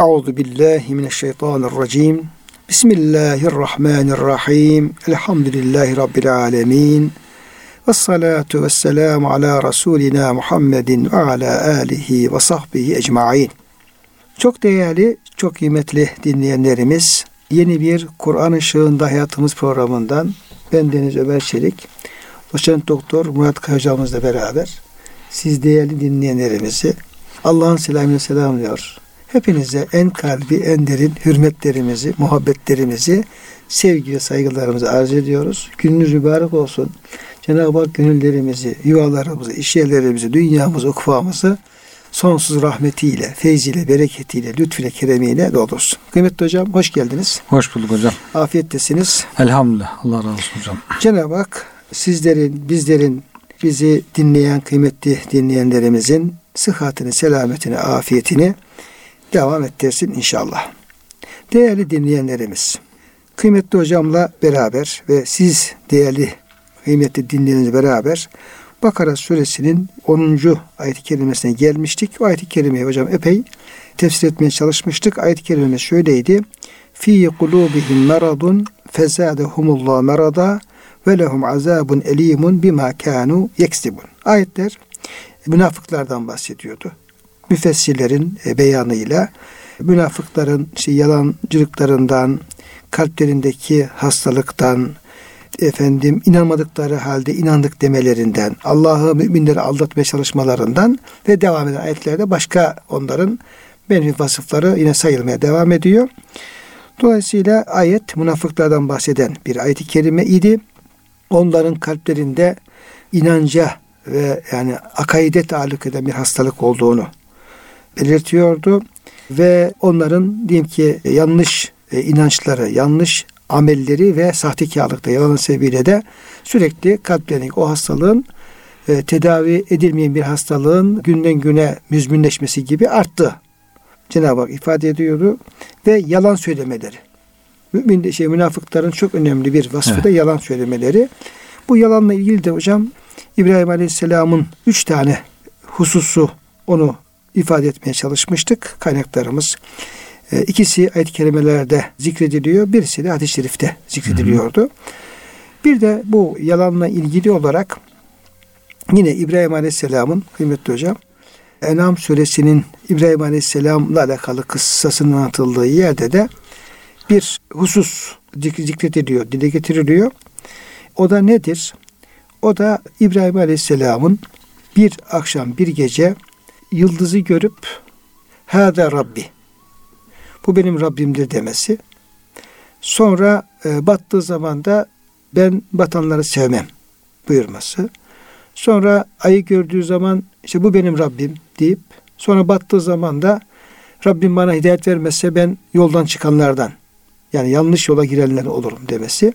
Euzu billahi mineşşeytanirracim. Bismillahirrahmanirrahim. Elhamdülillahi rabbil alamin. Ve salatu ve selamu ala Resulina Muhammedin ve ala alihi ve sahbihi ecmain. Çok değerli, çok kıymetli dinleyenlerimiz, yeni bir Kur'an ışığında hayatımız programından ben Deniz Ömer Çelik, doçent doktor Murat Kaya beraber siz değerli dinleyenlerimizi Allah'ın selamıyla selamlıyor. Hepinize en kalbi, en derin hürmetlerimizi, muhabbetlerimizi, sevgi ve saygılarımızı arz ediyoruz. Gününüz mübarek olsun. Cenab-ı Hak gönüllerimizi, yuvalarımızı, iş yerlerimizi, dünyamızı, ukvamızı sonsuz rahmetiyle, feyziyle, bereketiyle, lütfüyle, keremiyle doldursun. Kıymetli hocam hoş geldiniz. Hoş bulduk hocam. Afiyettesiniz. Elhamdülillah. Allah razı olsun hocam. Cenab-ı Hak sizlerin, bizlerin, bizi dinleyen kıymetli dinleyenlerimizin sıhhatini, selametini, afiyetini devam ettirsin inşallah. Değerli dinleyenlerimiz, kıymetli hocamla beraber ve siz değerli kıymetli dinleyenlerle beraber Bakara suresinin 10. ayet-i kerimesine gelmiştik. O ayet-i kerimeyi hocam epey tefsir etmeye çalışmıştık. Ayet-i kerime şöyleydi. Fi kulubihim maradun fezadehumullah marada ve lehum azabun elimun bima kanu yeksibun. Ayetler münafıklardan bahsediyordu. Müfessirlerin e, beyanıyla münafıkların işte yalancılıklarından, kalplerindeki hastalıktan, efendim inanmadıkları halde inandık demelerinden, Allah'ı müminleri aldatmaya çalışmalarından ve devam eden ayetlerde başka onların menfi vasıfları yine sayılmaya devam ediyor. Dolayısıyla ayet münafıklardan bahseden bir ayet-i kerime idi. Onların kalplerinde inanca ve yani akaide taalluk eden bir hastalık olduğunu belirtiyordu. Ve onların diyeyim ki yanlış e, inançları, yanlış amelleri ve sahtekarlıkta yalanın sebebiyle de sürekli kalplerindeki o hastalığın e, tedavi edilmeyen bir hastalığın günden güne müzminleşmesi gibi arttı. Cenab-ı Hak ifade ediyordu ve yalan söylemeleri. Mümin şey münafıkların çok önemli bir vasfı evet. da yalan söylemeleri. Bu yalanla ilgili de hocam İbrahim Aleyhisselam'ın üç tane hususu onu ifade etmeye çalışmıştık. Kaynaklarımız e, ikisi ayet-i kerimelerde zikrediliyor. Birisi de hadis-i şerifte zikrediliyordu. Hı hı. Bir de bu yalanla ilgili olarak yine İbrahim Aleyhisselam'ın kıymetli hocam Enam suresinin İbrahim Aleyhisselam'la alakalı kıssasının anlatıldığı yerde de bir husus zikrediliyor, dile getiriliyor. O da nedir? O da İbrahim Aleyhisselam'ın bir akşam bir gece yıldızı görüp Hâdâ Rabbi bu benim Rabbimdir demesi. Sonra e, battığı zaman da ben batanları sevmem buyurması. Sonra ayı gördüğü zaman işte bu benim Rabbim deyip sonra battığı zaman da Rabbim bana hidayet vermezse ben yoldan çıkanlardan yani yanlış yola girenler olurum demesi.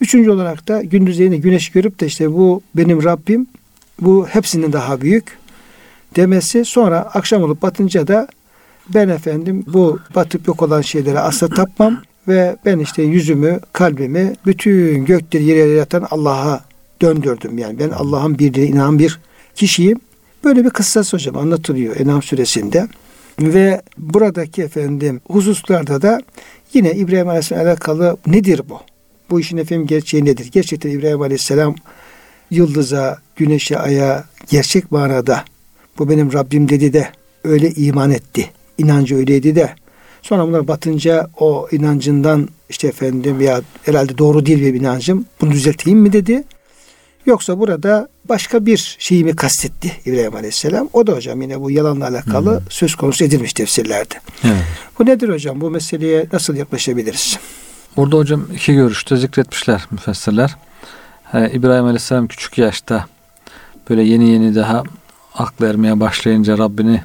Üçüncü olarak da gündüzleyin güneş görüp de işte bu benim Rabbim bu hepsinden daha büyük demesi. Sonra akşam olup batınca da ben efendim bu batıp yok olan şeylere asla tapmam ve ben işte yüzümü, kalbimi bütün gökleri yere yatan Allah'a döndürdüm. Yani ben Allah'ın birliğine inanan bir kişiyim. Böyle bir kıssas hocam anlatılıyor Enam suresinde. Ve buradaki efendim hususlarda da yine İbrahim Aleyhisselam alakalı nedir bu? Bu işin efendim gerçeği nedir? Gerçekten İbrahim Aleyhisselam yıldıza, güneşe, aya gerçek manada bu benim Rabbim dedi de öyle iman etti inancı öyleydi de sonra bunlar batınca o inancından işte efendim ya herhalde doğru değil bir inancım bunu düzelteyim mi dedi. Yoksa burada başka bir şeyi mi kastetti İbrahim Aleyhisselam? O da hocam yine bu yalanla alakalı hmm. söz konusu edilmiş tefsirlerde. Evet. Bu nedir hocam? Bu meseleye nasıl yaklaşabiliriz? Burada hocam iki görüşte zikretmişler müfessirler. İbrahim Aleyhisselam küçük yaşta böyle yeni yeni daha aklı ermeye başlayınca Rabbini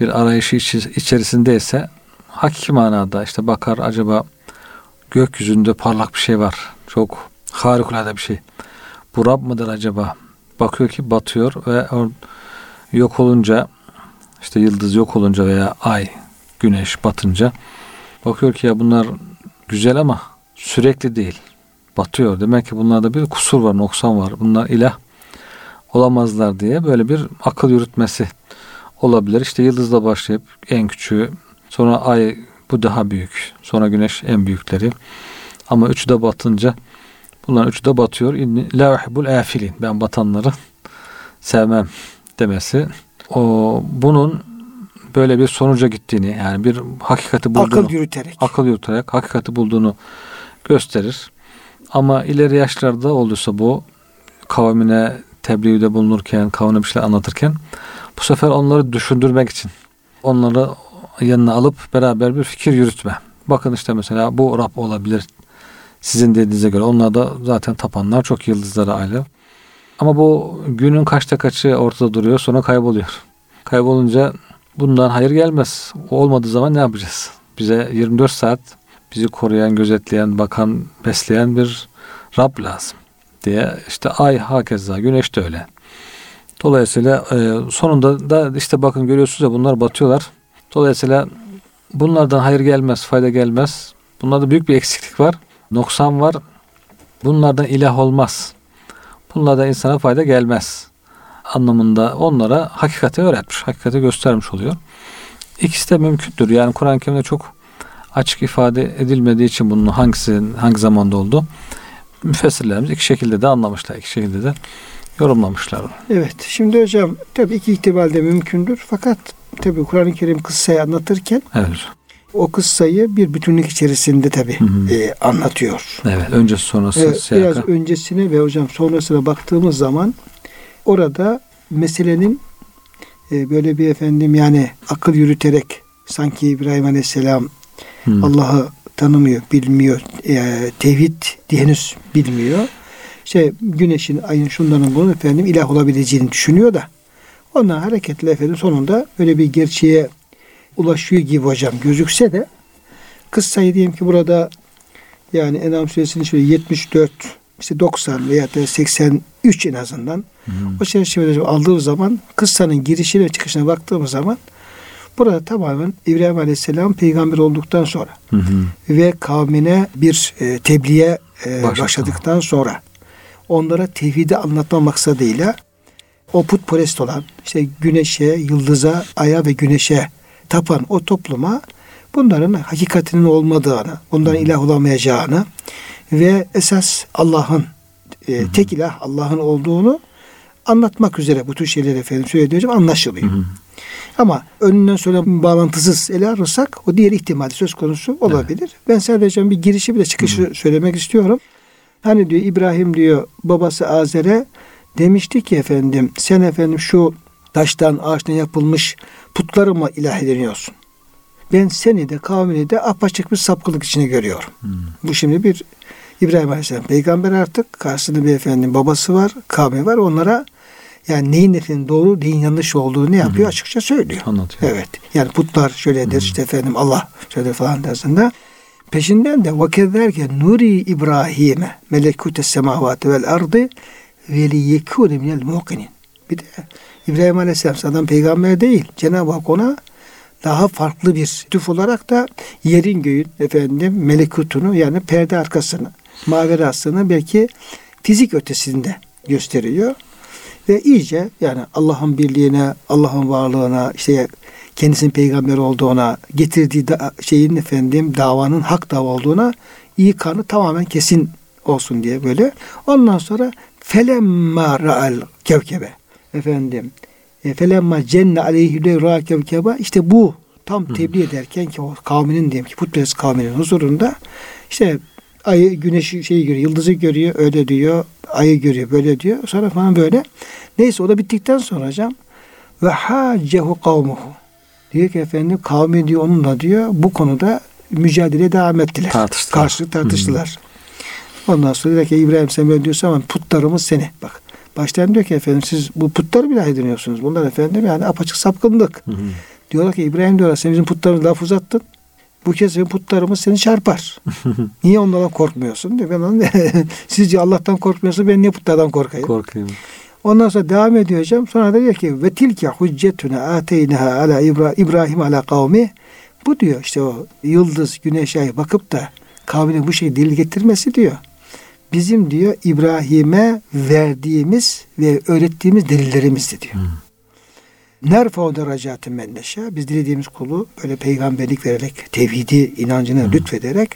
bir arayışı içerisindeyse hakiki manada işte bakar acaba gökyüzünde parlak bir şey var. Çok harikulade bir şey. Bu Rab mıdır acaba? Bakıyor ki batıyor ve yok olunca işte yıldız yok olunca veya ay, güneş batınca bakıyor ki ya bunlar güzel ama sürekli değil. Batıyor. Demek ki bunlarda bir kusur var, noksan var. Bunlar ilah olamazlar diye böyle bir akıl yürütmesi olabilir. İşte yıldızla başlayıp en küçüğü Sonra ay bu daha büyük. Sonra güneş en büyükleri. Ama üçü de batınca bunların üçü de batıyor. La uhibbul afilin. Ben batanları sevmem demesi. O bunun böyle bir sonuca gittiğini yani bir hakikati bulduğunu akıl yürüterek akıl yürüterek hakikati bulduğunu gösterir. Ama ileri yaşlarda olduysa bu kavmine tebliğde bulunurken, kavmine bir şeyler anlatırken bu sefer onları düşündürmek için onları yanına alıp beraber bir fikir yürütme. Bakın işte mesela bu Rab olabilir sizin dediğinize göre. Onlar da zaten tapanlar çok yıldızlara ayrı. Ama bu günün kaçta kaçı ortada duruyor sonra kayboluyor. Kaybolunca bundan hayır gelmez. O olmadığı zaman ne yapacağız? Bize 24 saat bizi koruyan, gözetleyen, bakan, besleyen bir Rab lazım diye işte ay hakeza güneş de öyle. Dolayısıyla e, sonunda da işte bakın görüyorsunuz ya bunlar batıyorlar. Dolayısıyla bunlardan hayır gelmez, fayda gelmez. Bunlarda büyük bir eksiklik var. Noksan var. Bunlardan ilah olmaz. Bunlardan insana fayda gelmez. Anlamında onlara hakikati öğretmiş, hakikati göstermiş oluyor. İkisi de mümkündür. Yani Kur'an-ı Kerim'de çok açık ifade edilmediği için bunun hangisi hangi zamanda oldu müfessirlerimiz iki şekilde de anlamışlar, iki şekilde de yorumlamışlar. Evet. Şimdi hocam tabii iki ihtimalde mümkündür. Fakat tabii Kur'an-ı Kerim kıssayı anlatırken evet. o kıssayı bir bütünlük içerisinde tabii Hı hı. e, anlatıyor. Evet. Öncesi sonrası Evet, siyaka. biraz öncesine ve hocam sonrasına baktığımız zaman orada meselenin e, böyle bir efendim yani akıl yürüterek sanki İbrahim Aleyhisselam Hı. Allah'ı tanımıyor, bilmiyor, e, tevhid henüz bilmiyor. İşte güneşin, ayın, şunların bunun efendim ilah olabileceğini düşünüyor da ondan hareketle efendim sonunda böyle bir gerçeğe ulaşıyor gibi hocam gözükse de kıssayı diyelim ki burada yani Enam suresinin şöyle 74 işte 90 veya da 83 en azından Hı. o çerçevede aldığımız zaman kıssanın girişine ve çıkışına baktığımız zaman burada tamamen İbrahim Aleyhisselam peygamber olduktan sonra Hı hı. ve kavmine bir e, tebliğe e, Başlattı. başladıktan sonra onlara tevhidi anlatma maksadıyla o putperest olan işte güneşe, yıldıza, aya ve güneşe tapan o topluma bunların hakikatinin olmadığını, bunların ilah olamayacağını ve esas Allah'ın e, tek ilah Allah'ın olduğunu anlatmak üzere bu tür şeyleri efendim söylediğim anlaşılıyor. Hı hı. Ama önünden sonra bağlantısız ele alırsak o diğer ihtimali söz konusu olabilir. Ben sadece bir girişi bir de çıkışı söylemek istiyorum. Hani diyor İbrahim diyor babası Azer'e demişti ki efendim sen efendim şu taştan ağaçtan yapılmış putları mı ilah ediniyorsun? Ben seni de kavmini de apaçık bir sapkılık içine görüyorum. Bu şimdi bir İbrahim Aleyhisselam peygamber artık karşısında bir efendim babası var, kavmi var. Onlara yani neyin efendim doğru, neyin yanlış olduğunu ne yapıyor açıkça söylüyor. Anlatıyor. Evet. Yani putlar şöyledir işte efendim Allah şöyle falan dersinde. Peşinden de vakezerke nuri İbrahim'e melekute semavati vel ardı ve li yekûne minel muqinin. Bir de İbrahim Aleyhisselam adam peygamber değil. Cenab-ı Hak ona daha farklı bir tüf olarak da yerin göğün efendim melekutunu yani perde arkasını maverasını belki fizik ötesinde gösteriyor. Ve iyice yani Allah'ın birliğine, Allah'ın varlığına, işte kendisinin peygamber olduğuna, getirdiği da, şeyin efendim davanın hak dava olduğuna iyi kanı tamamen kesin olsun diye böyle. Ondan sonra felemma ra'al kevkebe. Efendim e, felemma cenne aleyhi le ra kevkeba. İşte bu tam tebliğ ederken ki o kavminin diyelim ki putperest kavminin huzurunda işte ayı güneşi şeyi görüyor, yıldızı görüyor, öyle diyor. Ayı görüyor, böyle diyor. Sonra falan böyle. Neyse o da bittikten sonra hocam ve hacehu kavmuhu. Diyor ki efendim kavmi diyor onunla diyor bu konuda mücadele devam ettiler. Tartıştılar. Karşı tartıştılar. Ondan sonra diyor ki İbrahim sen böyle diyorsun ama putlarımız seni. Bak baştan diyor ki efendim siz bu putları bile ediniyorsunuz. Bunlar efendim yani apaçık sapkınlık. Hı. Diyorlar ki İbrahim diyorlar sen bizim putlarımızı laf uzattın. Bu kez putlarımız seni çarpar. niye onlardan korkmuyorsun diyor. Ben sizce Allah'tan korkmuyorsun ben niye putlardan korkayım? Korkayım. Ondan sonra devam ediyor hocam. Sonra da diyor ki ve tilke hüccetuna ateynaha ala İbra, İbrahim ala kavmi. Bu diyor işte o yıldız, güneş, ay bakıp da kavmine bu şeyi delil getirmesi diyor. Bizim diyor İbrahim'e verdiğimiz ve öğrettiğimiz delillerimizdi diyor. nerfa'u derecatı men neşâ. Biz dilediğimiz kulu böyle peygamberlik vererek, tevhidi inancını Hı. lütfederek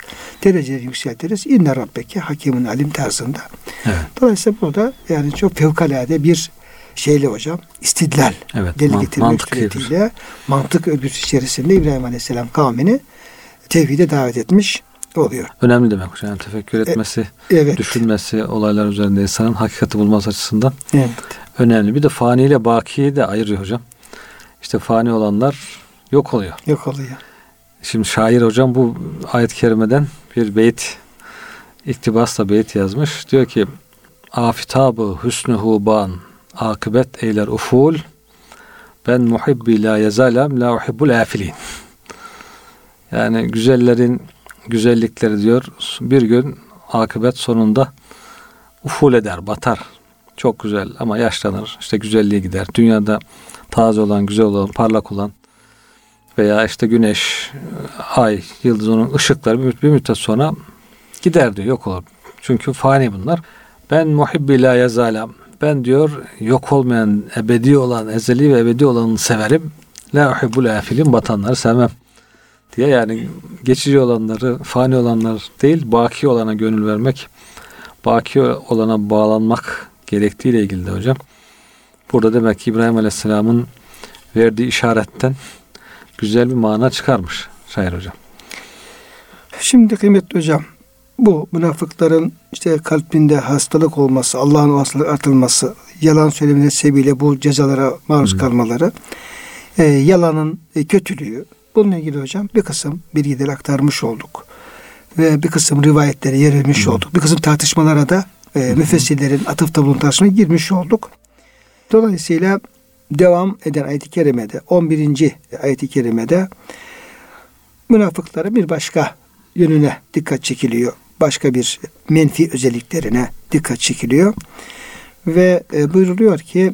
dereceleri yükseltiriz. İnne rabbeke hakimin alim tarzında. Evet. Dolayısıyla burada yani çok fevkalade bir şeyle hocam istidlal evet, deli getirmek mantık suretiyle mantık örgüsü içerisinde İbrahim Aleyhisselam kavmini tevhide davet etmiş oluyor. Önemli demek hocam. Yani tefekkür e, etmesi, e, evet. düşünmesi, olaylar üzerinde insanın hakikati bulması açısından evet. önemli. Bir de fani ile bakiyi de ayırıyor hocam. İşte fani olanlar yok oluyor. Yok oluyor. Şimdi şair hocam bu ayet-i kerimeden bir beyt iktibasla beyt yazmış. Diyor ki Afitabı hüsnühu ban akıbet eyler uful ben muhibbi la yazalem la uhibbul afilin. Yani güzellerin güzellikleri diyor bir gün akıbet sonunda uful eder, batar. Çok güzel ama yaşlanır. İşte güzelliği gider. Dünyada taze olan, güzel olan, parlak olan veya işte güneş, ay, yıldız onun ışıkları bir, bir müddet sonra gider diyor, yok olur. Çünkü fani bunlar. Ben muhibbi la yazalem. Ben diyor yok olmayan, ebedi olan, ezeli ve ebedi olanı severim. La uhibbul afilin batanları sevmem diye yani geçici olanları, fani olanlar değil, baki olana gönül vermek, baki olana bağlanmak gerektiğiyle ilgili de hocam. Burada demek ki İbrahim Aleyhisselam'ın verdiği işaretten güzel bir mana çıkarmış şair hocam. Şimdi kıymetli hocam bu münafıkların işte kalbinde hastalık olması, Allah'ın hastalık artılması, yalan söylemine sebebiyle bu cezalara maruz Hı. kalmaları, e, yalanın e, kötülüğü, Bununla ilgili hocam bir kısım bilgileri aktarmış olduk. Ve bir kısım rivayetlere yer vermiş olduk. Bir kısım tartışmalara da e, müfessirlerin atıfta bulunduğu tartışmaya girmiş olduk. Dolayısıyla devam eden ayet-i kerimede 11. ayet-i kerimede münafıklara bir başka yönüne dikkat çekiliyor. Başka bir menfi özelliklerine dikkat çekiliyor. Ve e, buyruluyor ki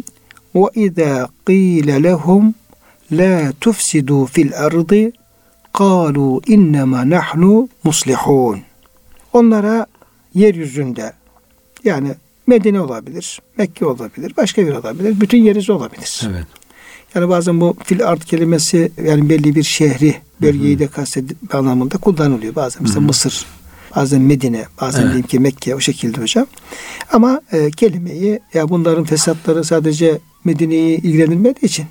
وَاِذَا قِيلَ لَهُمْ la tufsidu fil ardı kalu innema nahnu muslihun. Onlara yeryüzünde yani Medine olabilir, Mekke olabilir, başka bir olabilir, bütün yeriz olabilir. Evet. Yani bazen bu fil art kelimesi yani belli bir şehri, bölgeyi de kastetme anlamında kullanılıyor. Bazen mesela Mısır, bazen Medine, bazen evet. diyelim ki Mekke o şekilde hocam. Ama e, kelimeyi ya bunların fesatları sadece Medine'yi ilgilendirmediği için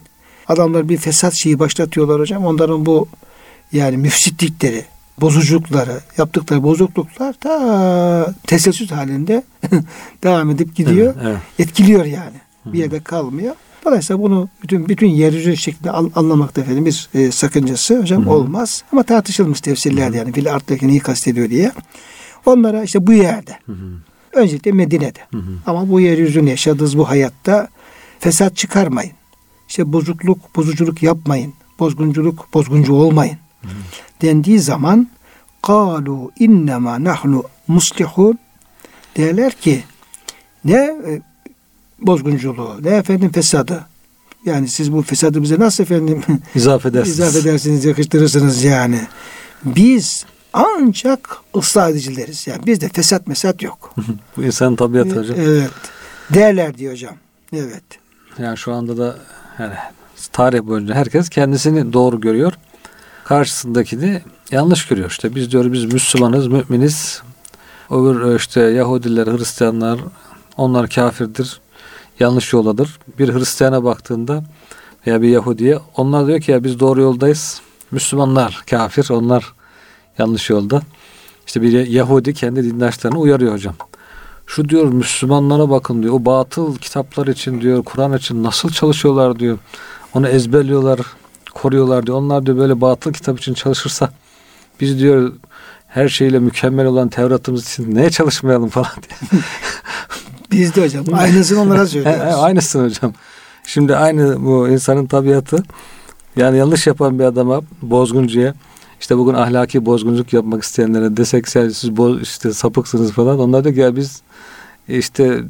Adamlar bir fesat şeyi başlatıyorlar hocam. Onların bu yani müfsitlikleri, bozuculukları, yaptıkları bozukluklar ta teselsüt halinde devam edip gidiyor. Evet, evet. Etkiliyor yani. Bir yerde kalmıyor. Dolayısıyla bunu bütün bütün yeryüzü şeklinde anlamakta efendim bir e, sakıncası hocam Hı-hı. olmaz. Ama tartışılmış tefsirlerde yani fil arttaki neyi kastediyor diye. Onlara işte bu yerde. Hı-hı. Öncelikle Medine'de. Hı-hı. Ama bu yeryüzünü yaşadığınız bu hayatta fesat çıkarmayın işte bozukluk, bozuculuk yapmayın. Bozgunculuk, bozguncu olmayın. Dendiği zaman kalu innema nahnu muslihun derler ki ne e, bozgunculuğu, ne efendim fesadı. Yani siz bu fesadı bize nasıl efendim izaf edersiniz, izaf edersiniz yakıştırırsınız yani. Biz ancak ıslah edicileriz. Yani bizde fesat mesat yok. bu insan tabiatı hocam. Evet. Derler diyor hocam. Evet. Yani şu anda da yani tarih boyunca herkes kendisini doğru görüyor. Karşısındakini yanlış görüyor. İşte biz diyoruz biz Müslümanız, müminiz. Öbür işte Yahudiler, Hristiyanlar onlar kafirdir. Yanlış yoldadır. Bir Hristiyana baktığında veya bir Yahudiye onlar diyor ki ya biz doğru yoldayız. Müslümanlar kafir, onlar yanlış yolda. İşte bir Yahudi kendi dindaşlarını uyarıyor hocam. Şu diyor Müslümanlara bakın diyor. O batıl kitaplar için diyor, Kur'an için nasıl çalışıyorlar diyor. Onu ezberliyorlar, koruyorlar diyor. Onlar diyor böyle batıl kitap için çalışırsa biz diyor her şeyle mükemmel olan Tevrat'ımız için neye çalışmayalım falan diye. biz de hocam aynısını onlara söylüyoruz. aynısını hocam. Şimdi aynı bu insanın tabiatı. Yani yanlış yapan bir adama, bozguncuya işte bugün ahlaki bozgunculuk yapmak isteyenlere desek siz boz, işte sapıksınız falan. Onlar da ki biz işte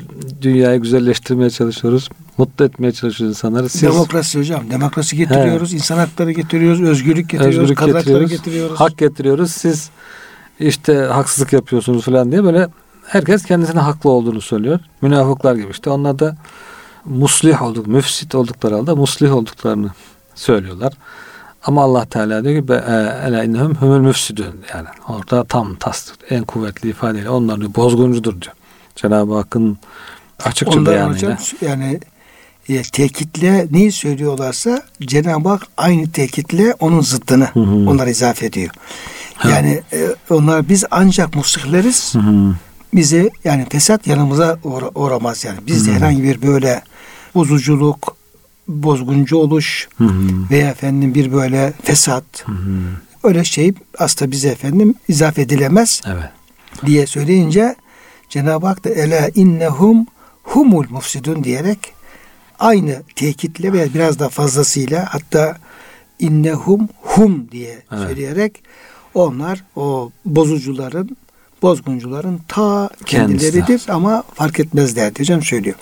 dünyayı güzelleştirmeye çalışıyoruz. Mutlu etmeye çalışıyoruz insanları. Siz, Demokrasi hocam. Demokrasi getiriyoruz. He. insan hakları getiriyoruz. Özgürlük getiriyoruz. Özgürlük kadın getiriyoruz, getiriyoruz. Hak getiriyoruz. Siz işte haksızlık yapıyorsunuz falan diye böyle herkes kendisine haklı olduğunu söylüyor. Münafıklar gibi işte onlar da muslih olduk, müfsit oldukları halde muslih olduklarını söylüyorlar. Ama Allah Teala diyor ki e, ela innehum humul müfsidun yani orada tam tasdik en kuvvetli ifadeyle onlar diyor, bozguncudur diyor. Cenab-ı Hakk'ın açıkça Onlar beyanıyla. hocam yani e, tekitle neyi söylüyorlarsa Cenab-ı Hak aynı tekitle onun zıttını hı. onlar izafe ediyor. Yani e, onlar biz ancak musihleriz. Hı hı. Bize yani fesat yanımıza uğra- uğramaz yani. Bizde herhangi bir böyle bozuculuk, bozguncu oluş Hı hı. veya efendim bir böyle fesat Hı hı. öyle şey aslında bize efendim izafe edilemez Evet. diye söyleyince Cenab-ı Hak da ela innehum humul mufsidun diyerek aynı tekitle veya biraz da fazlasıyla hatta innehum hum diye Evet. söyleyerek onlar o bozucuların bozguncuların ta Kendisi. kendileridir ama fark etmezler diye hocam söylüyor.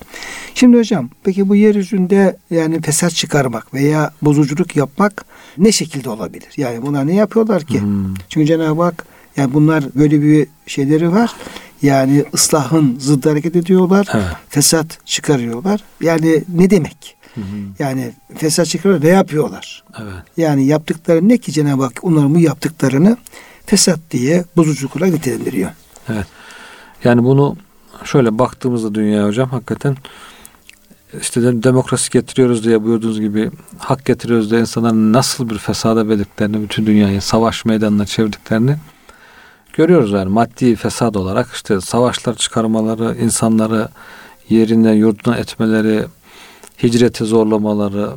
Şimdi hocam peki bu yeryüzünde yani fesat çıkarmak veya bozuculuk yapmak ne şekilde olabilir? Yani bunlar ne yapıyorlar ki? Hmm. Çünkü Cenab-ı Hak yani bunlar böyle bir şeyleri var. Yani ıslahın zıddı hareket ediyorlar. Evet. Fesat çıkarıyorlar. Yani ne demek? Hı hı. Yani fesat çıkarıyorlar ne yapıyorlar? Evet. Yani yaptıkları ne ki Cenab-ı Hak onların bu yaptıklarını fesat diye bozuculukla nitelendiriyor. Evet. Yani bunu şöyle baktığımızda dünya hocam hakikaten işte de- demokrasi getiriyoruz diye buyurduğunuz gibi hak getiriyoruz diye insanların nasıl bir fesada bediklerini bütün dünyayı savaş meydanına çevirdiklerini görüyoruz yani maddi fesat olarak işte savaşlar çıkarmaları insanları yerinden yurduna etmeleri hicreti zorlamaları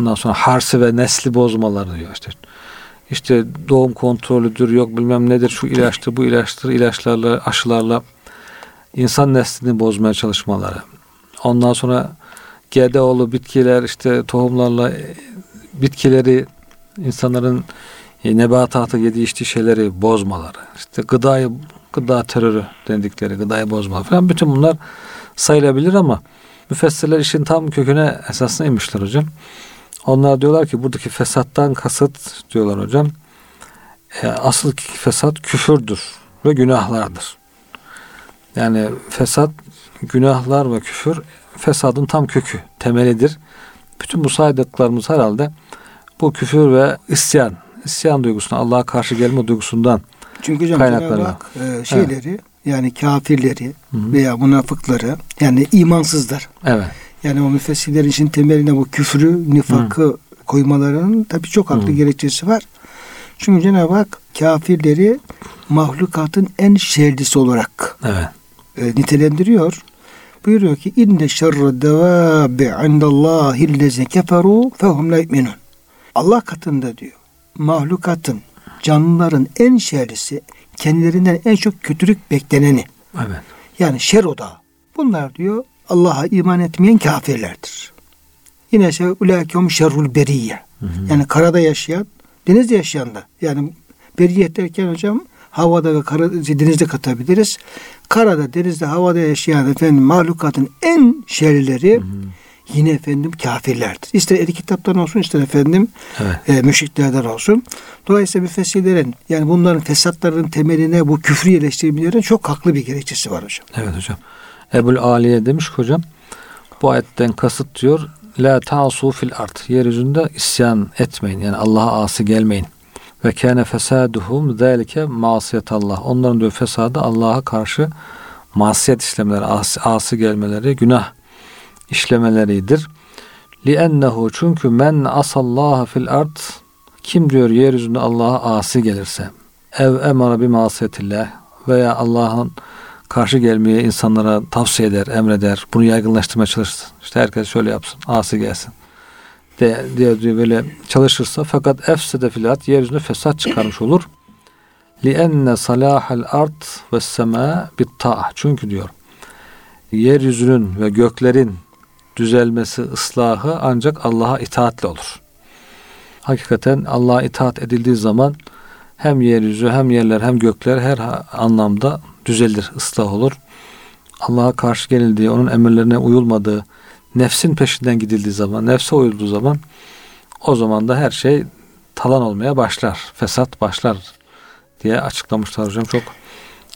ondan sonra harsi ve nesli bozmaları diyor işte. İşte doğum kontrolüdür yok bilmem nedir şu ilaçtır bu ilaçtır ilaçlarla aşılarla insan neslini bozmaya çalışmaları. Ondan sonra GDO'lu bitkiler işte tohumlarla bitkileri insanların nebatatı yediği içtiği şeyleri bozmaları işte gıdayı gıda terörü dedikleri gıdayı bozma falan bütün bunlar sayılabilir ama müfessirler işin tam köküne esasına inmişler hocam. Onlar diyorlar ki buradaki fesattan kasıt diyorlar hocam. E, asıl fesat küfürdür ve günahlardır. Yani fesat günahlar ve küfür fesadın tam kökü, temelidir. Bütün bu saydıklarımız herhalde bu küfür ve isyan, isyan duygusuna, Allah'a karşı gelme duygusundan Çünkü hocam Kaynakları Cenab-ı Hak e, şeyleri yani kafirleri veya münafıkları yani imansızlar. evet, Yani o müfessirlerin için temeline bu küfrü, nifakı koymalarının tabii çok haklı gerekçesi var. Çünkü Cenab-ı Hak kafirleri mahlukatın en şerlisi olarak evet, e, nitelendiriyor. Buyuruyor ki inne şerre devabi indallahi lezine keferu fehum la yu'minun. Allah katında diyor mahlukatın canlıların en şerlisi kendilerinden en çok kötülük bekleneni evet, yani şer odağı. Bunlar diyor Allah'a iman etmeyen kafirlerdir. Yine şey ulâkehum şerrul beriyye. Yani karada yaşayan, denizde yaşayan da. Yani beriyet derken hocam havada ve kara, denizde katabiliriz. Karada, denizde, havada yaşayan efendim mahlukatın en şerlileri yine efendim kafirlerdir. İster eli kitaptan olsun ister efendim evet. e, müşriklerden olsun. Dolayısıyla müfessirlerin yani bunların fesatlarının temeline bu küfrü yerleştirmelerin çok haklı bir gerekçesi var hocam. Evet hocam. Ebul Aliye demiş ki hocam bu ayetten kasıt diyor La ta'su fil art. Yeryüzünde isyan etmeyin. Yani Allah'a asi gelmeyin. Ve kâne fesaduhum zâlike masiyetallah. Onların diyor fesadı Allah'a karşı masiyet işlemeleri, asi, asi gelmeleri, günah işlemeleridir. Li'ennehu çünkü men asallaha fil art kim diyor yeryüzünde Allah'a asi gelirse ev emara bi masiyetillah veya Allah'ın karşı gelmeye insanlara tavsiye eder, emreder. Bunu yaygınlaştırmaya çalışsın. İşte herkes şöyle yapsın. Asi gelsin. De, diye, diye böyle çalışırsa fakat efsede filat yeryüzünde fesat çıkarmış olur. لِأَنَّ صَلَاحَ الْاَرْضِ وَالسَّمَاءِ بِالطَّاعَ Çünkü diyor yeryüzünün ve göklerin düzelmesi, ıslahı ancak Allah'a itaatle olur. Hakikaten Allah'a itaat edildiği zaman hem yeryüzü hem yerler hem gökler her anlamda düzelir, ıslah olur. Allah'a karşı gelildiği, onun emirlerine uyulmadığı, nefsin peşinden gidildiği zaman, nefse uyulduğu zaman o zaman da her şey talan olmaya başlar, fesat başlar diye açıklamışlar hocam. Çok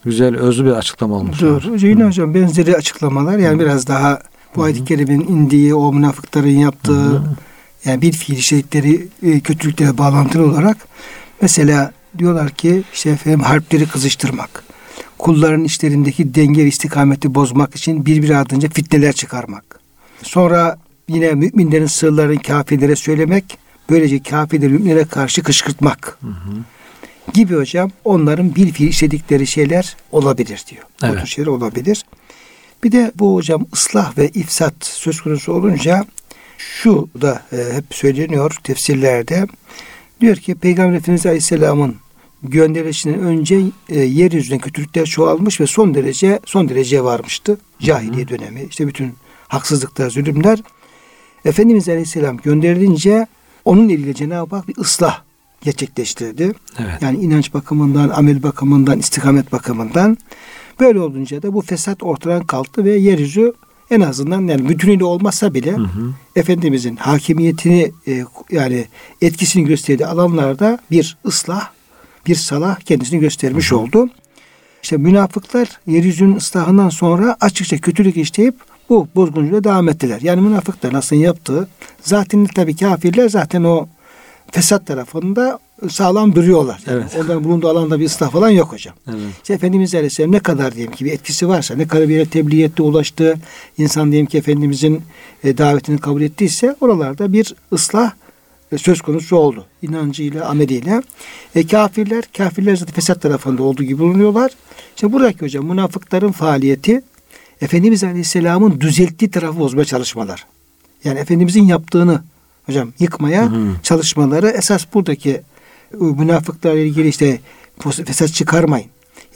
güzel, özlü bir açıklama olmuş. Doğru. Yine hocam benzeri açıklamalar yani biraz daha Bu ayet-i kerimenin indiği, o münafıkların yaptığı, hı hı. yani bir fiil işledikleri e, kötülüklere bağlantılı olarak mesela diyorlar ki işte efendim harpleri kızıştırmak, kulların işlerindeki denge istikameti bozmak için birbiri ardınca fitneler çıkarmak. Sonra yine müminlerin sırlarını kafirlere söylemek, böylece kafirleri müminlere karşı kışkırtmak. Hı hı. Gibi hocam onların bir fiil işledikleri şeyler olabilir diyor. Evet. Bu tür şeyler olabilir. Bir de bu hocam ıslah ve ifsat söz konusu olunca şu da e, hep söyleniyor tefsirlerde. Diyor ki Peygamber Efendimiz Aleyhisselam'ın gönderilişinden önce e, yeryüzüne kötülükler çoğalmış ve son derece son dereceye varmıştı. Cahiliye dönemi işte bütün haksızlıklar, zulümler. Efendimiz Aleyhisselam gönderilince onun eliyle Cenab-ı Hak bir ıslah gerçekleştirdi. Evet. Yani inanç bakımından, amel bakımından, istikamet bakımından. Böyle olunca da bu fesat ortadan kalktı ve yeryüzü en azından yani bütünüyle olmasa bile hı hı. Efendimizin hakimiyetini e, yani etkisini gösterdiği alanlarda bir ıslah, bir salah kendisini göstermiş hı hı. oldu. İşte münafıklar yeryüzünün ıslahından sonra açıkça kötülük işleyip bu bozgunculuğa devam ettiler. Yani münafıklar nasıl yaptığı zaten tabii kafirler zaten o fesat tarafında sağlam duruyorlar. Yani evet. Onların bulunduğu alanda bir ıslah falan yok hocam. Evet. İşte Efendimiz Aleyhisselam ne kadar diyelim ki bir etkisi varsa, ne kadar bir tebliğ etti, ulaştı, insan diyelim ki Efendimizin e, davetini kabul ettiyse oralarda bir ıslah e, söz konusu oldu. İnancıyla, ameliyle. E, kafirler, kafirler zaten fesat tarafında olduğu gibi bulunuyorlar. İşte buradaki hocam münafıkların faaliyeti Efendimiz Aleyhisselam'ın düzelttiği tarafı bozma çalışmalar. Yani Efendimizin yaptığını hocam yıkmaya hı hı. çalışmaları esas buradaki münafıklarla ilgili işte fesat çıkarmayın.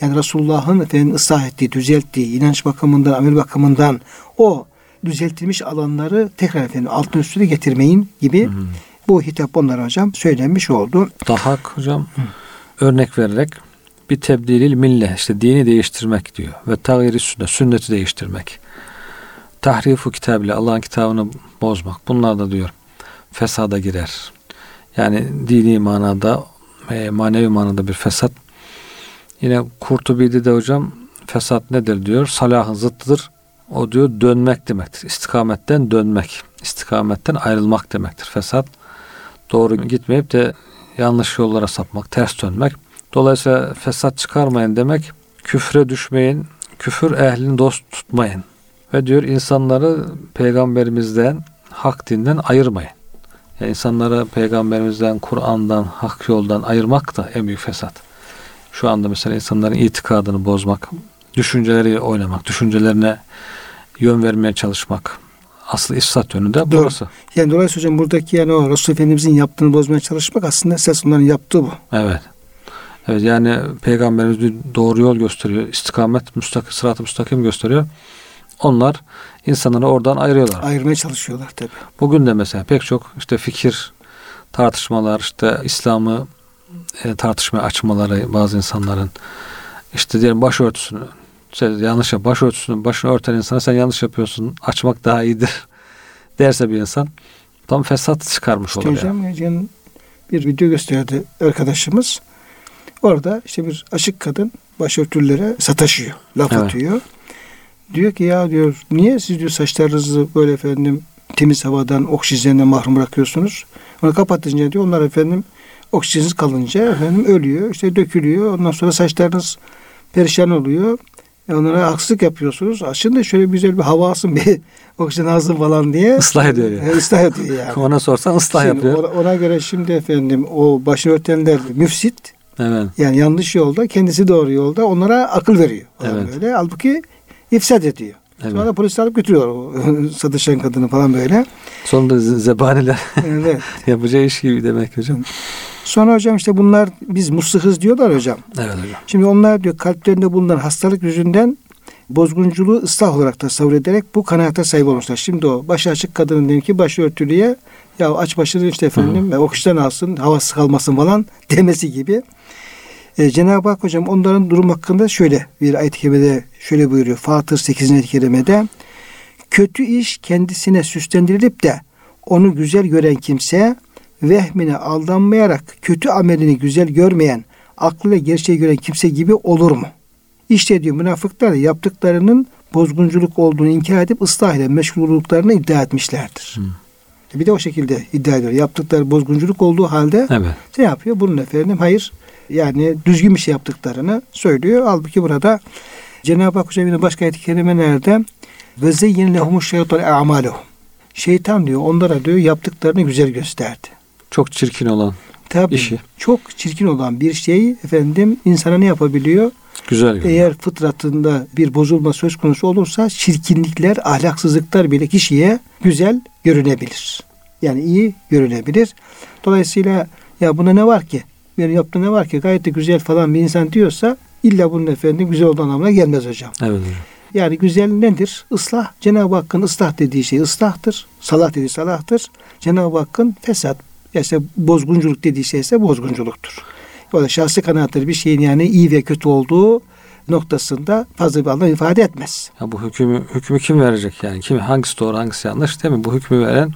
Yani Resulullah'ın efendim ıslah ettiği, düzelttiği, inanç bakımından, amel bakımından o düzeltilmiş alanları tekrar efendim altın üstüne getirmeyin gibi hı hı. bu hitap onlara hocam söylenmiş oldu. Daha hocam hı. örnek vererek bir tebdilil mille işte dini değiştirmek diyor ve tagiri sünnet sünneti değiştirmek. Tahrifu kitabıyla Allah'ın kitabını bozmak. Bunlar da diyor fesada girer. Yani dini manada manevi manada bir fesat. Yine Kurtubi'de de hocam fesat nedir diyor. Salahın zıttıdır. O diyor dönmek demektir. İstikametten dönmek. İstikametten ayrılmak demektir. Fesat doğru gitmeyip de yanlış yollara sapmak, ters dönmek. Dolayısıyla fesat çıkarmayın demek küfre düşmeyin, küfür ehlini dost tutmayın. Ve diyor insanları peygamberimizden, hak dinden ayırmayın. Yani insanları peygamberimizden, Kur'an'dan, hak yoldan ayırmak da en büyük fesat. Şu anda mesela insanların itikadını bozmak, düşünceleri oynamak, düşüncelerine yön vermeye çalışmak. Asıl ifsat yönü de burası. Yani dolayısıyla hocam buradaki yani o Resul Efendimizin yaptığını bozmaya çalışmak aslında esas onların yaptığı bu. Evet. Evet yani peygamberimiz bir doğru yol gösteriyor. İstikamet, müstakim, sırat-ı müstakim gösteriyor. Onlar insanları oradan ayırıyorlar. Ayırmaya çalışıyorlar tabi. Bugün de mesela pek çok işte fikir tartışmalar, işte İslam'ı e, tartışmaya açmaları bazı insanların işte diyelim başörtüsünü şey, yanlış yap, başörtüsünü başını örten insana sen yanlış yapıyorsun, açmak daha iyidir derse bir insan tam fesat çıkarmış işte olur. Hocam yani. bir video gösterdi arkadaşımız. Orada işte bir aşık kadın başörtülere sataşıyor, laf evet. atıyor. Diyor ki ya diyor niye siz diyor saçlarınızı böyle efendim temiz havadan oksijenden mahrum bırakıyorsunuz? Onu kapatınca diyor onlar efendim oksijensiz kalınca efendim ölüyor işte dökülüyor ondan sonra saçlarınız perişan oluyor. E onlara haksızlık yapıyorsunuz. Aslında şöyle güzel bir hava alsın bir oksijen alsın falan diye. Islah ediyor yani. E, ıslah ediyor yani. ona sorsan ıslah şimdi yapıyor. Ona, ona göre şimdi efendim o başını örtenler müfsit. Evet. Yani yanlış yolda kendisi doğru yolda onlara akıl veriyor. Evet. Böyle. Halbuki ifsad ediyor. Evet. Sonra polis alıp götürüyor o satışan kadını falan böyle. Sonunda zebaniler evet. yapacağı iş gibi demek hocam. Sonra hocam işte bunlar biz muslihız diyorlar hocam. Evet hocam. Şimdi onlar diyor kalplerinde bulunan hastalık yüzünden bozgunculuğu ıslah olarak tasavvur ederek bu kanaate sahip olmuşlar. Şimdi o başı açık kadının diyelim ki başı örtülüye ya aç başını işte efendim Hı. oksijen alsın havası kalmasın falan demesi gibi. E, Cenab-ı Hak hocam onların durum hakkında şöyle bir ayet-i kerimede şöyle buyuruyor. Fatır 8. ayet-i kerimede kötü iş kendisine süslendirilip de onu güzel gören kimse vehmine aldanmayarak kötü amelini güzel görmeyen, aklıyla gerçeği gören kimse gibi olur mu? İşte diyor münafıklar yaptıklarının bozgunculuk olduğunu inkar edip ıslah ile meşgul olduklarını iddia etmişlerdir. Hı. Bir de o şekilde iddia ediyor. Yaptıkları bozgunculuk olduğu halde Evet. ne yapıyor? Bunun efendim hayır yani düzgün bir şey yaptıklarını söylüyor. Halbuki burada Cenab-ı Hak Hocam yine başka ayet-i kerimelerde ve zeyyin lehumuş şeytan. Şeytan diyor onlara diyor yaptıklarını güzel gösterdi. Çok çirkin olan Tabii İşi. çok çirkin olan bir şey efendim insana ne yapabiliyor? güzel görünüyor. Eğer fıtratında bir bozulma söz konusu olursa çirkinlikler, ahlaksızlıklar bile kişiye güzel görünebilir. Yani iyi görünebilir. Dolayısıyla ya buna ne var ki? Benim yaptığım ne var ki? Gayet de güzel falan bir insan diyorsa illa bunun efendim güzel olduğu anlamına gelmez hocam. Evet. Yani güzel nedir? Islah. Cenab-ı Hakk'ın ıslah dediği şey ıslahtır. Salah dediği salahtır. Cenab-ı Hakk'ın fesat, işte bozgunculuk dediği şey ise bozgunculuktur. O da şahsi kanaattir bir şeyin yani iyi ve kötü olduğu noktasında fazla bir anlam ifade etmez. Ya bu hükmü hükmü kim verecek yani? Kim hangisi doğru hangisi yanlış değil mi? Bu hükmü veren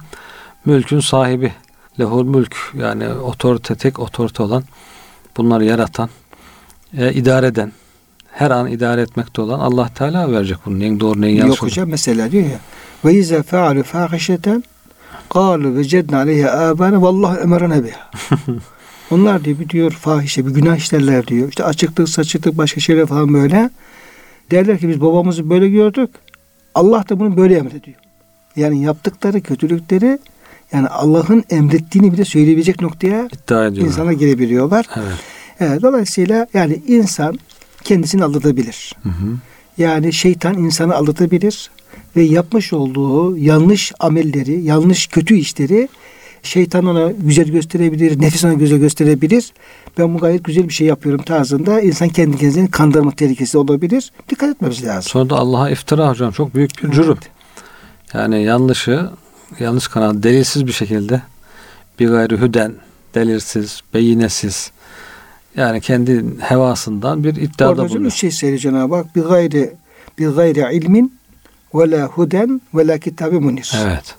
mülkün sahibi. Lehul mülk yani otorite tek otorite olan bunları yaratan e, idare eden her an idare etmekte olan Allah Teala verecek bunu. Neyin doğru neyin yanlış Yok hocam mesela diyor ya ve izâ fealu fâhişeten kâlu vecedna aleyhe âbâne vallahu emerene biha. Onlar diyor bir diyor fahişe bir günah işlerler diyor. İşte açıklık saçıklık başka şeyler falan böyle. Derler ki biz babamızı böyle gördük. Allah da bunu böyle emrediyor. Yani yaptıkları kötülükleri yani Allah'ın emrettiğini bile söyleyebilecek noktaya insana girebiliyorlar. Evet. Evet, dolayısıyla yani insan kendisini aldatabilir. Hı hı. Yani şeytan insanı aldatabilir ve yapmış olduğu yanlış amelleri, yanlış kötü işleri şeytan ona güzel gösterebilir, nefis ona güzel gösterebilir. Ben bu gayet güzel bir şey yapıyorum tarzında insan kendi kendini kandırma tehlikesi olabilir. Dikkat etmemiz lazım. Sonra da Allah'a iftira hocam çok büyük bir cürüm. Yani yanlışı yanlış kanal delilsiz bir şekilde bir gayrı hüden delilsiz, beyinesiz yani kendi hevasından bir Orada iddiada bulunuyor. üç şey söylüyor Cenab-ı Hak. Bir gayri, bir gayri ilmin ve la huden ve la kitabı munir. Evet.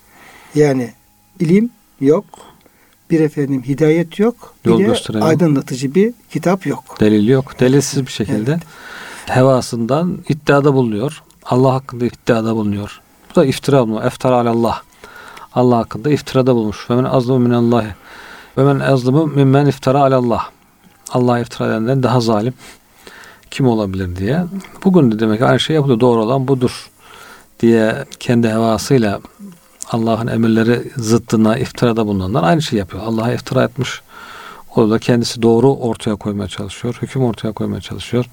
Yani ilim yok. Bir efendim hidayet yok. Bir Yol de gösteren yok. aydınlatıcı bir kitap yok. Delil yok. Delilsiz bir şekilde hevasından iddiada bulunuyor. Allah hakkında iddiada bulunuyor. Bu da iftira mı? Eftara alallah. Allah hakkında iftirada bulmuş. Ve men azlımı minallahi. Ve men azlımı mimmen iftara alallah. Allah iftira edenden daha zalim kim olabilir diye. Bugün de demek aynı şey yapılıyor. Doğru olan budur diye kendi hevasıyla Allah'ın emirleri zıttına iftirada bulunanlar aynı şey yapıyor. Allah'a iftira etmiş. O da kendisi doğru ortaya koymaya çalışıyor. Hüküm ortaya koymaya çalışıyor.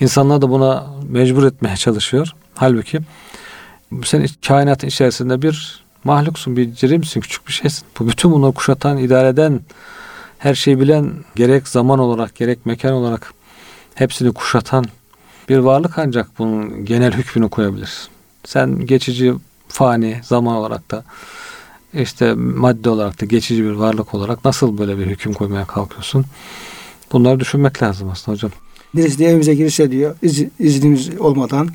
İnsanlar da buna mecbur etmeye çalışıyor. Halbuki sen kainatın içerisinde bir mahluksun, bir cirimsin, küçük bir şeysin. Bu bütün bunları kuşatan, idare eden, her şeyi bilen, gerek zaman olarak, gerek mekan olarak hepsini kuşatan bir varlık ancak bunun genel hükmünü koyabilir. Sen geçici, fani, zaman olarak da işte madde olarak da geçici bir varlık olarak nasıl böyle bir hüküm koymaya kalkıyorsun? Bunları düşünmek lazım aslında hocam. Birisi de evimize girse diyor iz, iznimiz olmadan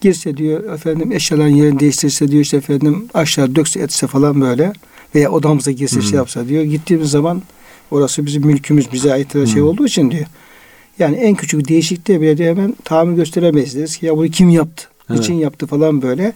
girse diyor efendim eşyaların yerini değiştirse diyor işte efendim aşağı dökse etse falan böyle veya odamıza girse Hı. şey yapsa diyor gittiğimiz zaman orası bizim mülkümüz bize ait bir şey olduğu için diyor. Yani en küçük değişikliğe bile diyor hemen tahammül gösteremeyiz deriz ki ya bunu kim yaptı? Evet. Niçin yaptı falan böyle.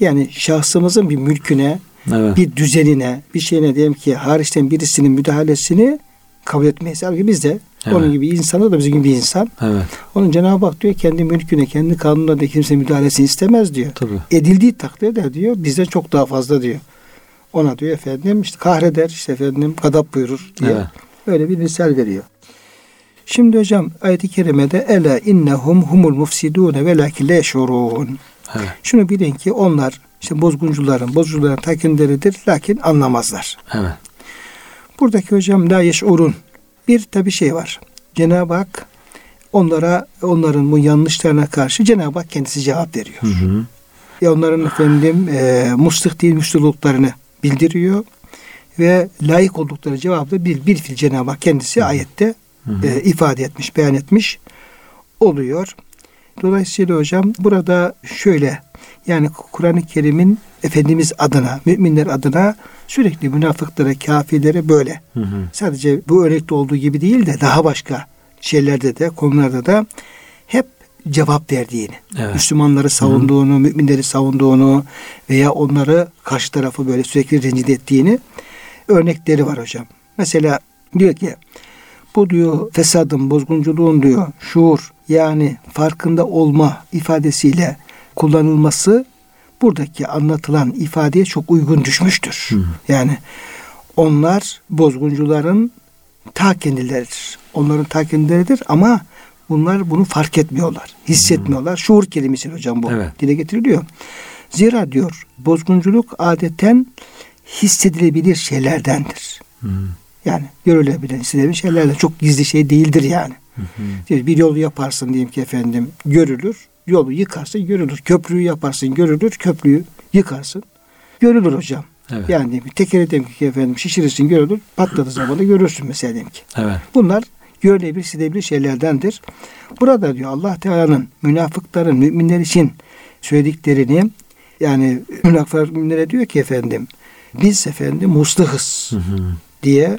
Yani şahsımızın bir mülküne, Evet. bir düzenine, bir şeyine diyelim ki hariçten birisinin müdahalesini kabul etmeyiz. Halbuki biz de Evet. onun gibi insan, o da bizim gibi bir insan. Evet. Onun Cenab-ı Hak diyor kendi mülküne, kendi kanununa da kimse müdahalesini istemez diyor. Tabii. Edildiği takdirde diyor bizden çok daha fazla diyor. Ona diyor efendim işte kahreder, işte efendim gadap buyurur diye. Evet. Böyle bir misal veriyor. Şimdi hocam ayet-i kerimede ela innehum humul mufsidune ve lakin la yeşurun. Evet. Şunu bilin ki onlar işte bozguncuların, bozguncuların takinleridir lakin anlamazlar. Evet. Buradaki hocam la yeşurun. Bir tabi şey var. Cenab-ı Hak onlara onların bu yanlışlarına karşı Cenab-ı Hak kendisi cevap veriyor. Hı hı. Ya onların efendim e, musluk değil müştülüklerini bildiriyor ve layık oldukları cevabı bir, bir fil Cenab-ı Hak kendisi ayette Hı hı. e, ifade etmiş, beyan etmiş oluyor. Dolayısıyla hocam burada şöyle yani Kur'an-ı Kerim'in Efendimiz adına, müminler adına sürekli münafıklara, kafirlere böyle Hı hı. sadece bu örnekte olduğu gibi değil de daha başka şeylerde de konularda da hep cevap verdiğini, Evet. Müslümanları savunduğunu, müminleri savunduğunu veya onları karşı tarafı böyle sürekli rencide ettiğini örnekleri var hocam. Mesela diyor ki bu diyor fesadın, bozgunculuğun diyor şuur yani farkında olma ifadesiyle kullanılması buradaki anlatılan ifadeye çok uygun düşmüştür. Hı. Yani onlar bozguncuların ta kendileridir. Onların ta kendileridir ama bunlar bunu fark etmiyorlar. Hissetmiyorlar. Şuur kelimesi hocam bu. Evet. Dile getiriliyor. Zira diyor bozgunculuk adeten hissedilebilir şeylerdendir. Hı. Yani görülebilen, hissedilebilir şeylerden çok gizli şey değildir yani. Hı hı. Bir yolu yaparsın diyeyim ki efendim görülür. Yolu yıkarsın görülür. Köprüyü yaparsın görülür. Köprüyü yıkarsın. Görülür hocam. Evet. Yani diyelim ki tekeri diyelim ki efendim şişirirsin görülür. Patladığı zaman da görürsün mesela diyelim ki. Evet. Bunlar görülebilir, hissedilebilir şeylerdendir. Burada diyor Allah Teala'nın münafıkların müminler için söylediklerini yani münafıklar müminlere diyor ki efendim biz efendim muslahız Hı hı. diye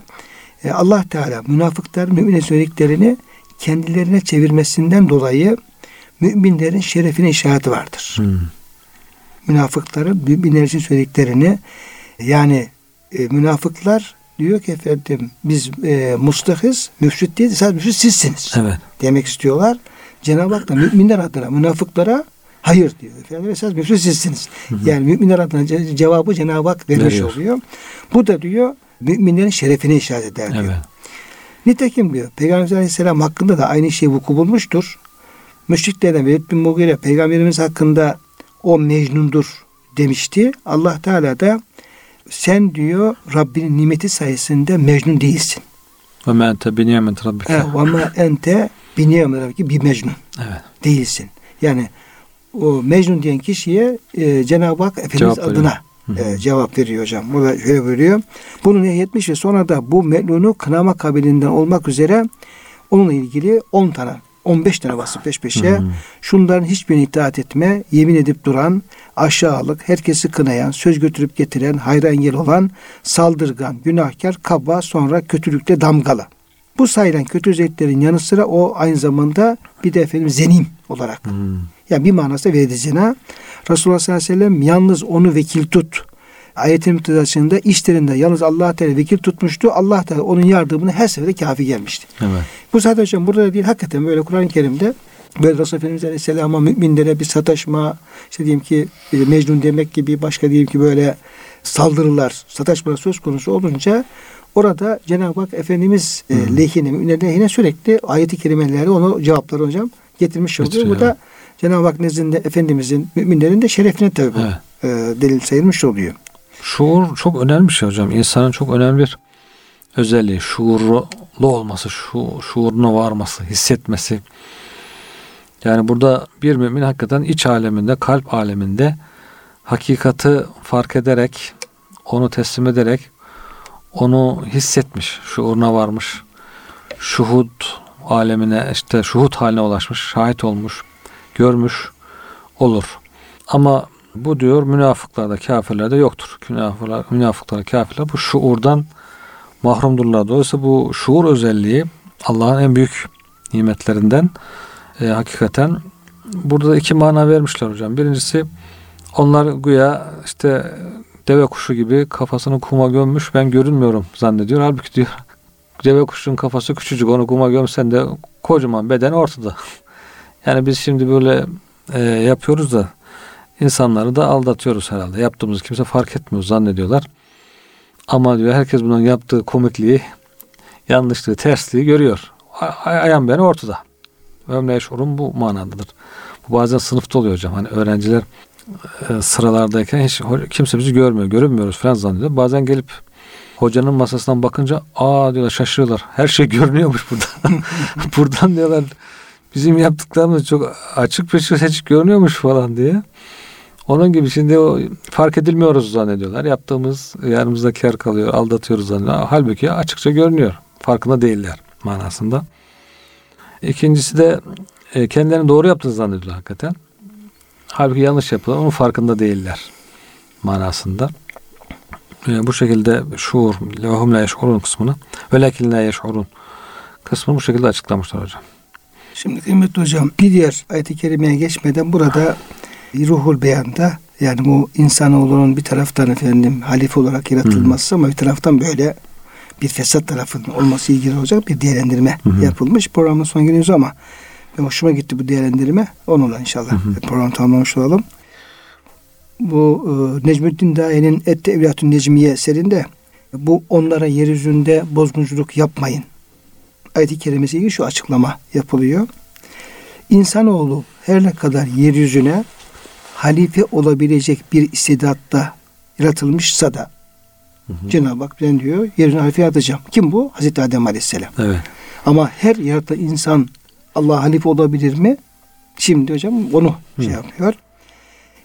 e, Allah Teala münafıklar mümine söylediklerini kendilerine çevirmesinden dolayı müminlerin şerefine işareti vardır. Hı. Münafıkların müminler için söylediklerini yani e, münafıklar diyor ki efendim biz e, muslahız, müfsit değil, sadece müfsit sizsiniz Evet. demek istiyorlar. Cenab-ı Hak da müminler adına münafıklara hayır diyor. Efendim esas müfsit sizsiniz. Yani müminler adına ce- cevabı Cenab-ı Hak vermiş Veriyor. oluyor. Bu da diyor müminlerin şerefine işaret eder diyor. Evet. Nitekim diyor Peygamber Aleyhisselam hakkında da aynı şey vuku bulmuştur. Müşriklerden Velid bin Mughire Peygamberimiz hakkında o mecnundur demişti. Allah Teala da sen diyor Rabbinin nimeti sayesinde mecnun değilsin. Ve men ente bi nimet rabbike. Ve ma ente biniyem ki bir mecnun Evet. değilsin. Yani o mecnun diyen kişiye e, Cenab-ı Hak Efendimiz Cevap veriyor. adına hı. e, cevap veriyor hocam. Bu da şöyle buyuruyor. Bunu nehyetmiş ve sonra da bu melunu kınama kabilinden olmak üzere onunla ilgili 10 tane 15 tane vasıf peş peşe hı. şunların hiçbirine itaat etme, yemin edip duran, aşağılık, herkesi kınayan, söz götürüp getiren, hayra engel olan, saldırgan, günahkar, kaba, sonra kötülükte damgalı. Bu sayılan kötü özelliklerin yanı sıra o aynı zamanda bir de efendim zenim olarak Hı. yani bir manası verdi zina. Resulullah sallallahu aleyhi ve sellem yalnız onu vekil tut. Ayetin mütedasında işlerinde yalnız Allah Teala vekil tutmuştu. Allah Teala onun yardımını her sefere kafi gelmişti. Evet. Bu zaten hocam burada da değil hakikaten böyle Kur'an-ı Kerim'de böyle Resulullah Efendimiz Aleyhisselam'a müminlere bir sataşma işte diyelim ki e, Mecnun demek gibi başka diyelim ki böyle saldırılar sataşmalar söz konusu olunca orada Cenab-ı Hak Efendimiz e, lehine müminler lehine sürekli ayeti kerimelerle onu cevapları hocam getirmiş oluyor. Bu da Cenab-ı Hak nezdinde Efendimizin müminlerin de şerefine tabi Evet. e, delil sayılmış oluyor. Şuur çok önemli bir şey hocam. İnsanın çok önemli bir özelliği. Şuurlu olması, şu, şuuruna varması, hissetmesi. Yani burada bir mümin hakikaten iç aleminde, kalp aleminde hakikati fark ederek, onu teslim ederek, onu hissetmiş, şuuruna varmış. Şuhud alemine, işte şuhud haline ulaşmış, şahit olmuş, görmüş olur. Ama bu diyor münafıklarda, kafirlerde yoktur. Münafıklar, münafıklar, kafirler bu şuurdan mahrumdurlar. Dolayısıyla bu şuur özelliği Allah'ın en büyük nimetlerinden e, hakikaten burada da iki mana vermişler hocam. Birincisi onlar güya işte deve kuşu gibi kafasını kuma gömmüş ben görünmüyorum zannediyor. Halbuki diyor deve kuşunun kafası küçücük onu kuma gömsen de kocaman beden ortada. Yani biz şimdi böyle e, yapıyoruz da insanları da aldatıyoruz herhalde. Yaptığımız kimse fark etmiyor zannediyorlar. Ama diyor herkes bunun yaptığı komikliği, yanlışlığı, tersliği görüyor. Ay- Ayan beni ortada. Ömle şurum bu manadadır. Bu bazen sınıfta oluyor hocam. Hani öğrenciler e, sıralardayken hiç kimse bizi görmüyor, görünmüyoruz falan zannediyor. Bazen gelip hocanın masasından bakınca aa diyorlar şaşırıyorlar. Her şey görünüyormuş burada. Buradan diyorlar bizim yaptıklarımız çok açık şey hiç görünüyormuş falan diye. Onun gibi şimdi o fark edilmiyoruz zannediyorlar. Yaptığımız yanımızda kar kalıyor, aldatıyoruz zannediyorlar. Halbuki açıkça görünüyor. Farkında değiller manasında. İkincisi de e, kendilerini doğru yaptığını zannediyorlar hakikaten. Halbuki yanlış yapıyorlar. Onun farkında değiller manasında. E, bu şekilde şuur, lehum la yeş'urun kısmını ve lekin la yeş'urun kısmını bu şekilde açıklamışlar hocam. Şimdi kıymetli hocam bir diğer ayet-i kerimeye geçmeden burada ruhul beyanda yani bu insanoğlunun bir taraftan efendim halife olarak yaratılması ama bir taraftan böyle bir fesat tarafının olması ilgili olacak bir değerlendirme yapılmış. Programın son günüyüz ama ben hoşuma gitti bu değerlendirme. Onunla inşallah program tamamlamış olalım. Bu e, Necmettin Dahi'nin Ette Evlatun Necmiye eserinde bu onlara yeryüzünde bozgunculuk yapmayın. Ayet-i kerimesi ilgili şu açıklama yapılıyor. İnsanoğlu her ne kadar yeryüzüne halife olabilecek bir istidatta yaratılmışsa da. Cenab-ı Hak ben diyor yeryüzüne halife yaratacağım. Kim bu? Hazreti Adem Aleyhisselam. Evet. Ama her yaratılan insan Allah halife olabilir mi? Şimdi hocam onu hı. şey yapıyor.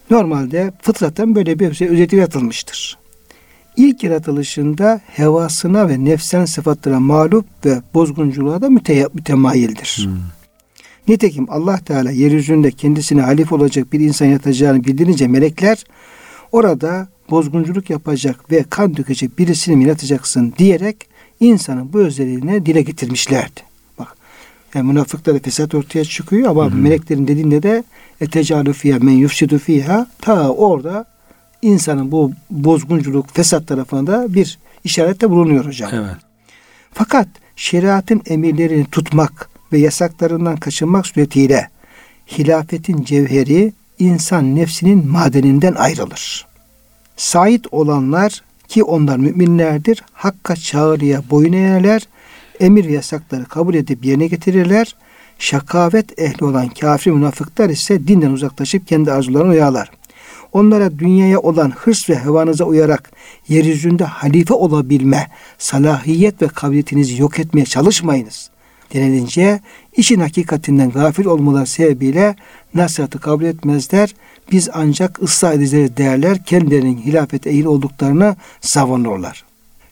Normalde fıtraten böyle bir şey özeti yaratılmıştır. İlk yaratılışında hevasına ve nefsen sıfatlara mağlup ve bozgunculuğa da müte mütemayildir. Hmm. Nitekim Allah Teala yeryüzünde kendisine halif olacak bir insan yaratacağını bildirince melekler orada bozgunculuk yapacak ve kan dökecek birisini mi yaratacaksın diyerek insanın bu özelliğini dile getirmişlerdi. Bak yani münafıklarda fesat ortaya çıkıyor ama hı hı. meleklerin dediğinde de etecalu fiha men yufsidu fiha ta orada insanın bu bozgunculuk, fesat tarafına da bir işarette bulunuyor hocam. Evet. Fakat şeriatın emirlerini tutmak ve yasaklarından kaçınmak suretiyle hilafetin cevheri insan nefsinin madeninden ayrılır. Sait olanlar ki onlar müminlerdir, hakka çağrıya boyun eğerler, emir ve yasakları kabul edip yerine getirirler. Şakavet ehli olan kafir münafıklar ise dinden uzaklaşıp kendi arzularına uyarlar. Onlara dünyaya olan hırs ve hevanıza uyarak yeryüzünde halife olabilme, salahiyet ve kabiliyetinizi yok etmeye çalışmayınız denilince işin hakikatinden gafil olmaları sebebiyle nasihatı kabul etmezler. Biz ancak ıslah edeceğiz derler. Kendilerinin hilafet ehil olduklarını savunurlar.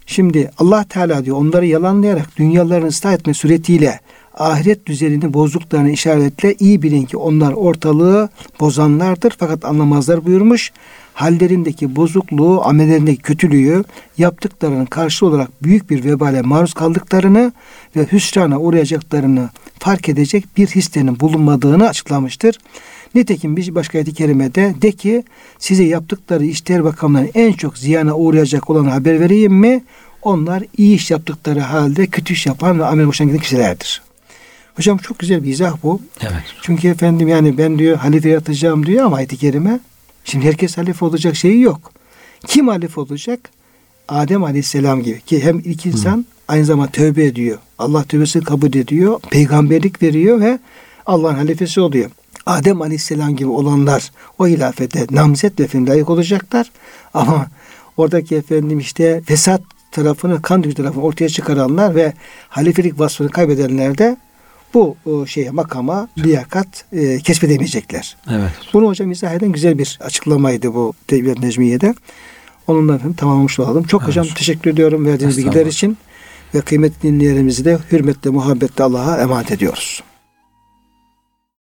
Şimdi Allah Teala diyor onları yalanlayarak dünyalarını ıslah etme suretiyle ahiret düzenini bozduklarını işaretle iyi bilin ki onlar ortalığı bozanlardır fakat anlamazlar buyurmuş. Hallerindeki bozukluğu, amellerindeki kötülüğü, yaptıklarının karşı olarak büyük bir vebale maruz kaldıklarını ve hüsrana uğrayacaklarını fark edecek bir hislerinin bulunmadığını açıklamıştır. Nitekim bir başka ayet-i kerimede de ki size yaptıkları işler bakımından en çok ziyana uğrayacak olanı haber vereyim mi? Onlar iyi iş yaptıkları halde kötü iş yapan ve amel boşan giden kişilerdir. Hocam çok güzel bir izah bu. Evet. Çünkü efendim yani ben diyor halife yaratacağım diyor ama ayet-i kerime. Şimdi herkes halife olacak şeyi yok. Kim halife olacak? Adem Aleyhisselam gibi ki hem ilk insan Hı. aynı zamanda tövbe ediyor. Allah tövbesini kabul ediyor. Peygamberlik veriyor ve Allah'ın halifesi oluyor. Adem Aleyhisselam gibi olanlar o hilafete namzet ve layık olacaklar. Ama oradaki efendim işte fesat tarafını, kan tarafını ortaya çıkaranlar ve halifelik vasfını kaybedenler de bu şeye makama liyakat e, kesbedemeyecekler. Evet. Bunu hocam izah eden güzel bir açıklamaydı bu Devlet Necmiye'de. Onunla efendim tamamlamış olalım. Çok evet. hocam teşekkür ediyorum verdiğiniz bilgiler için ve kıymetli dinleyenlerimizi de hürmetle, muhabbetle Allah'a emanet ediyoruz.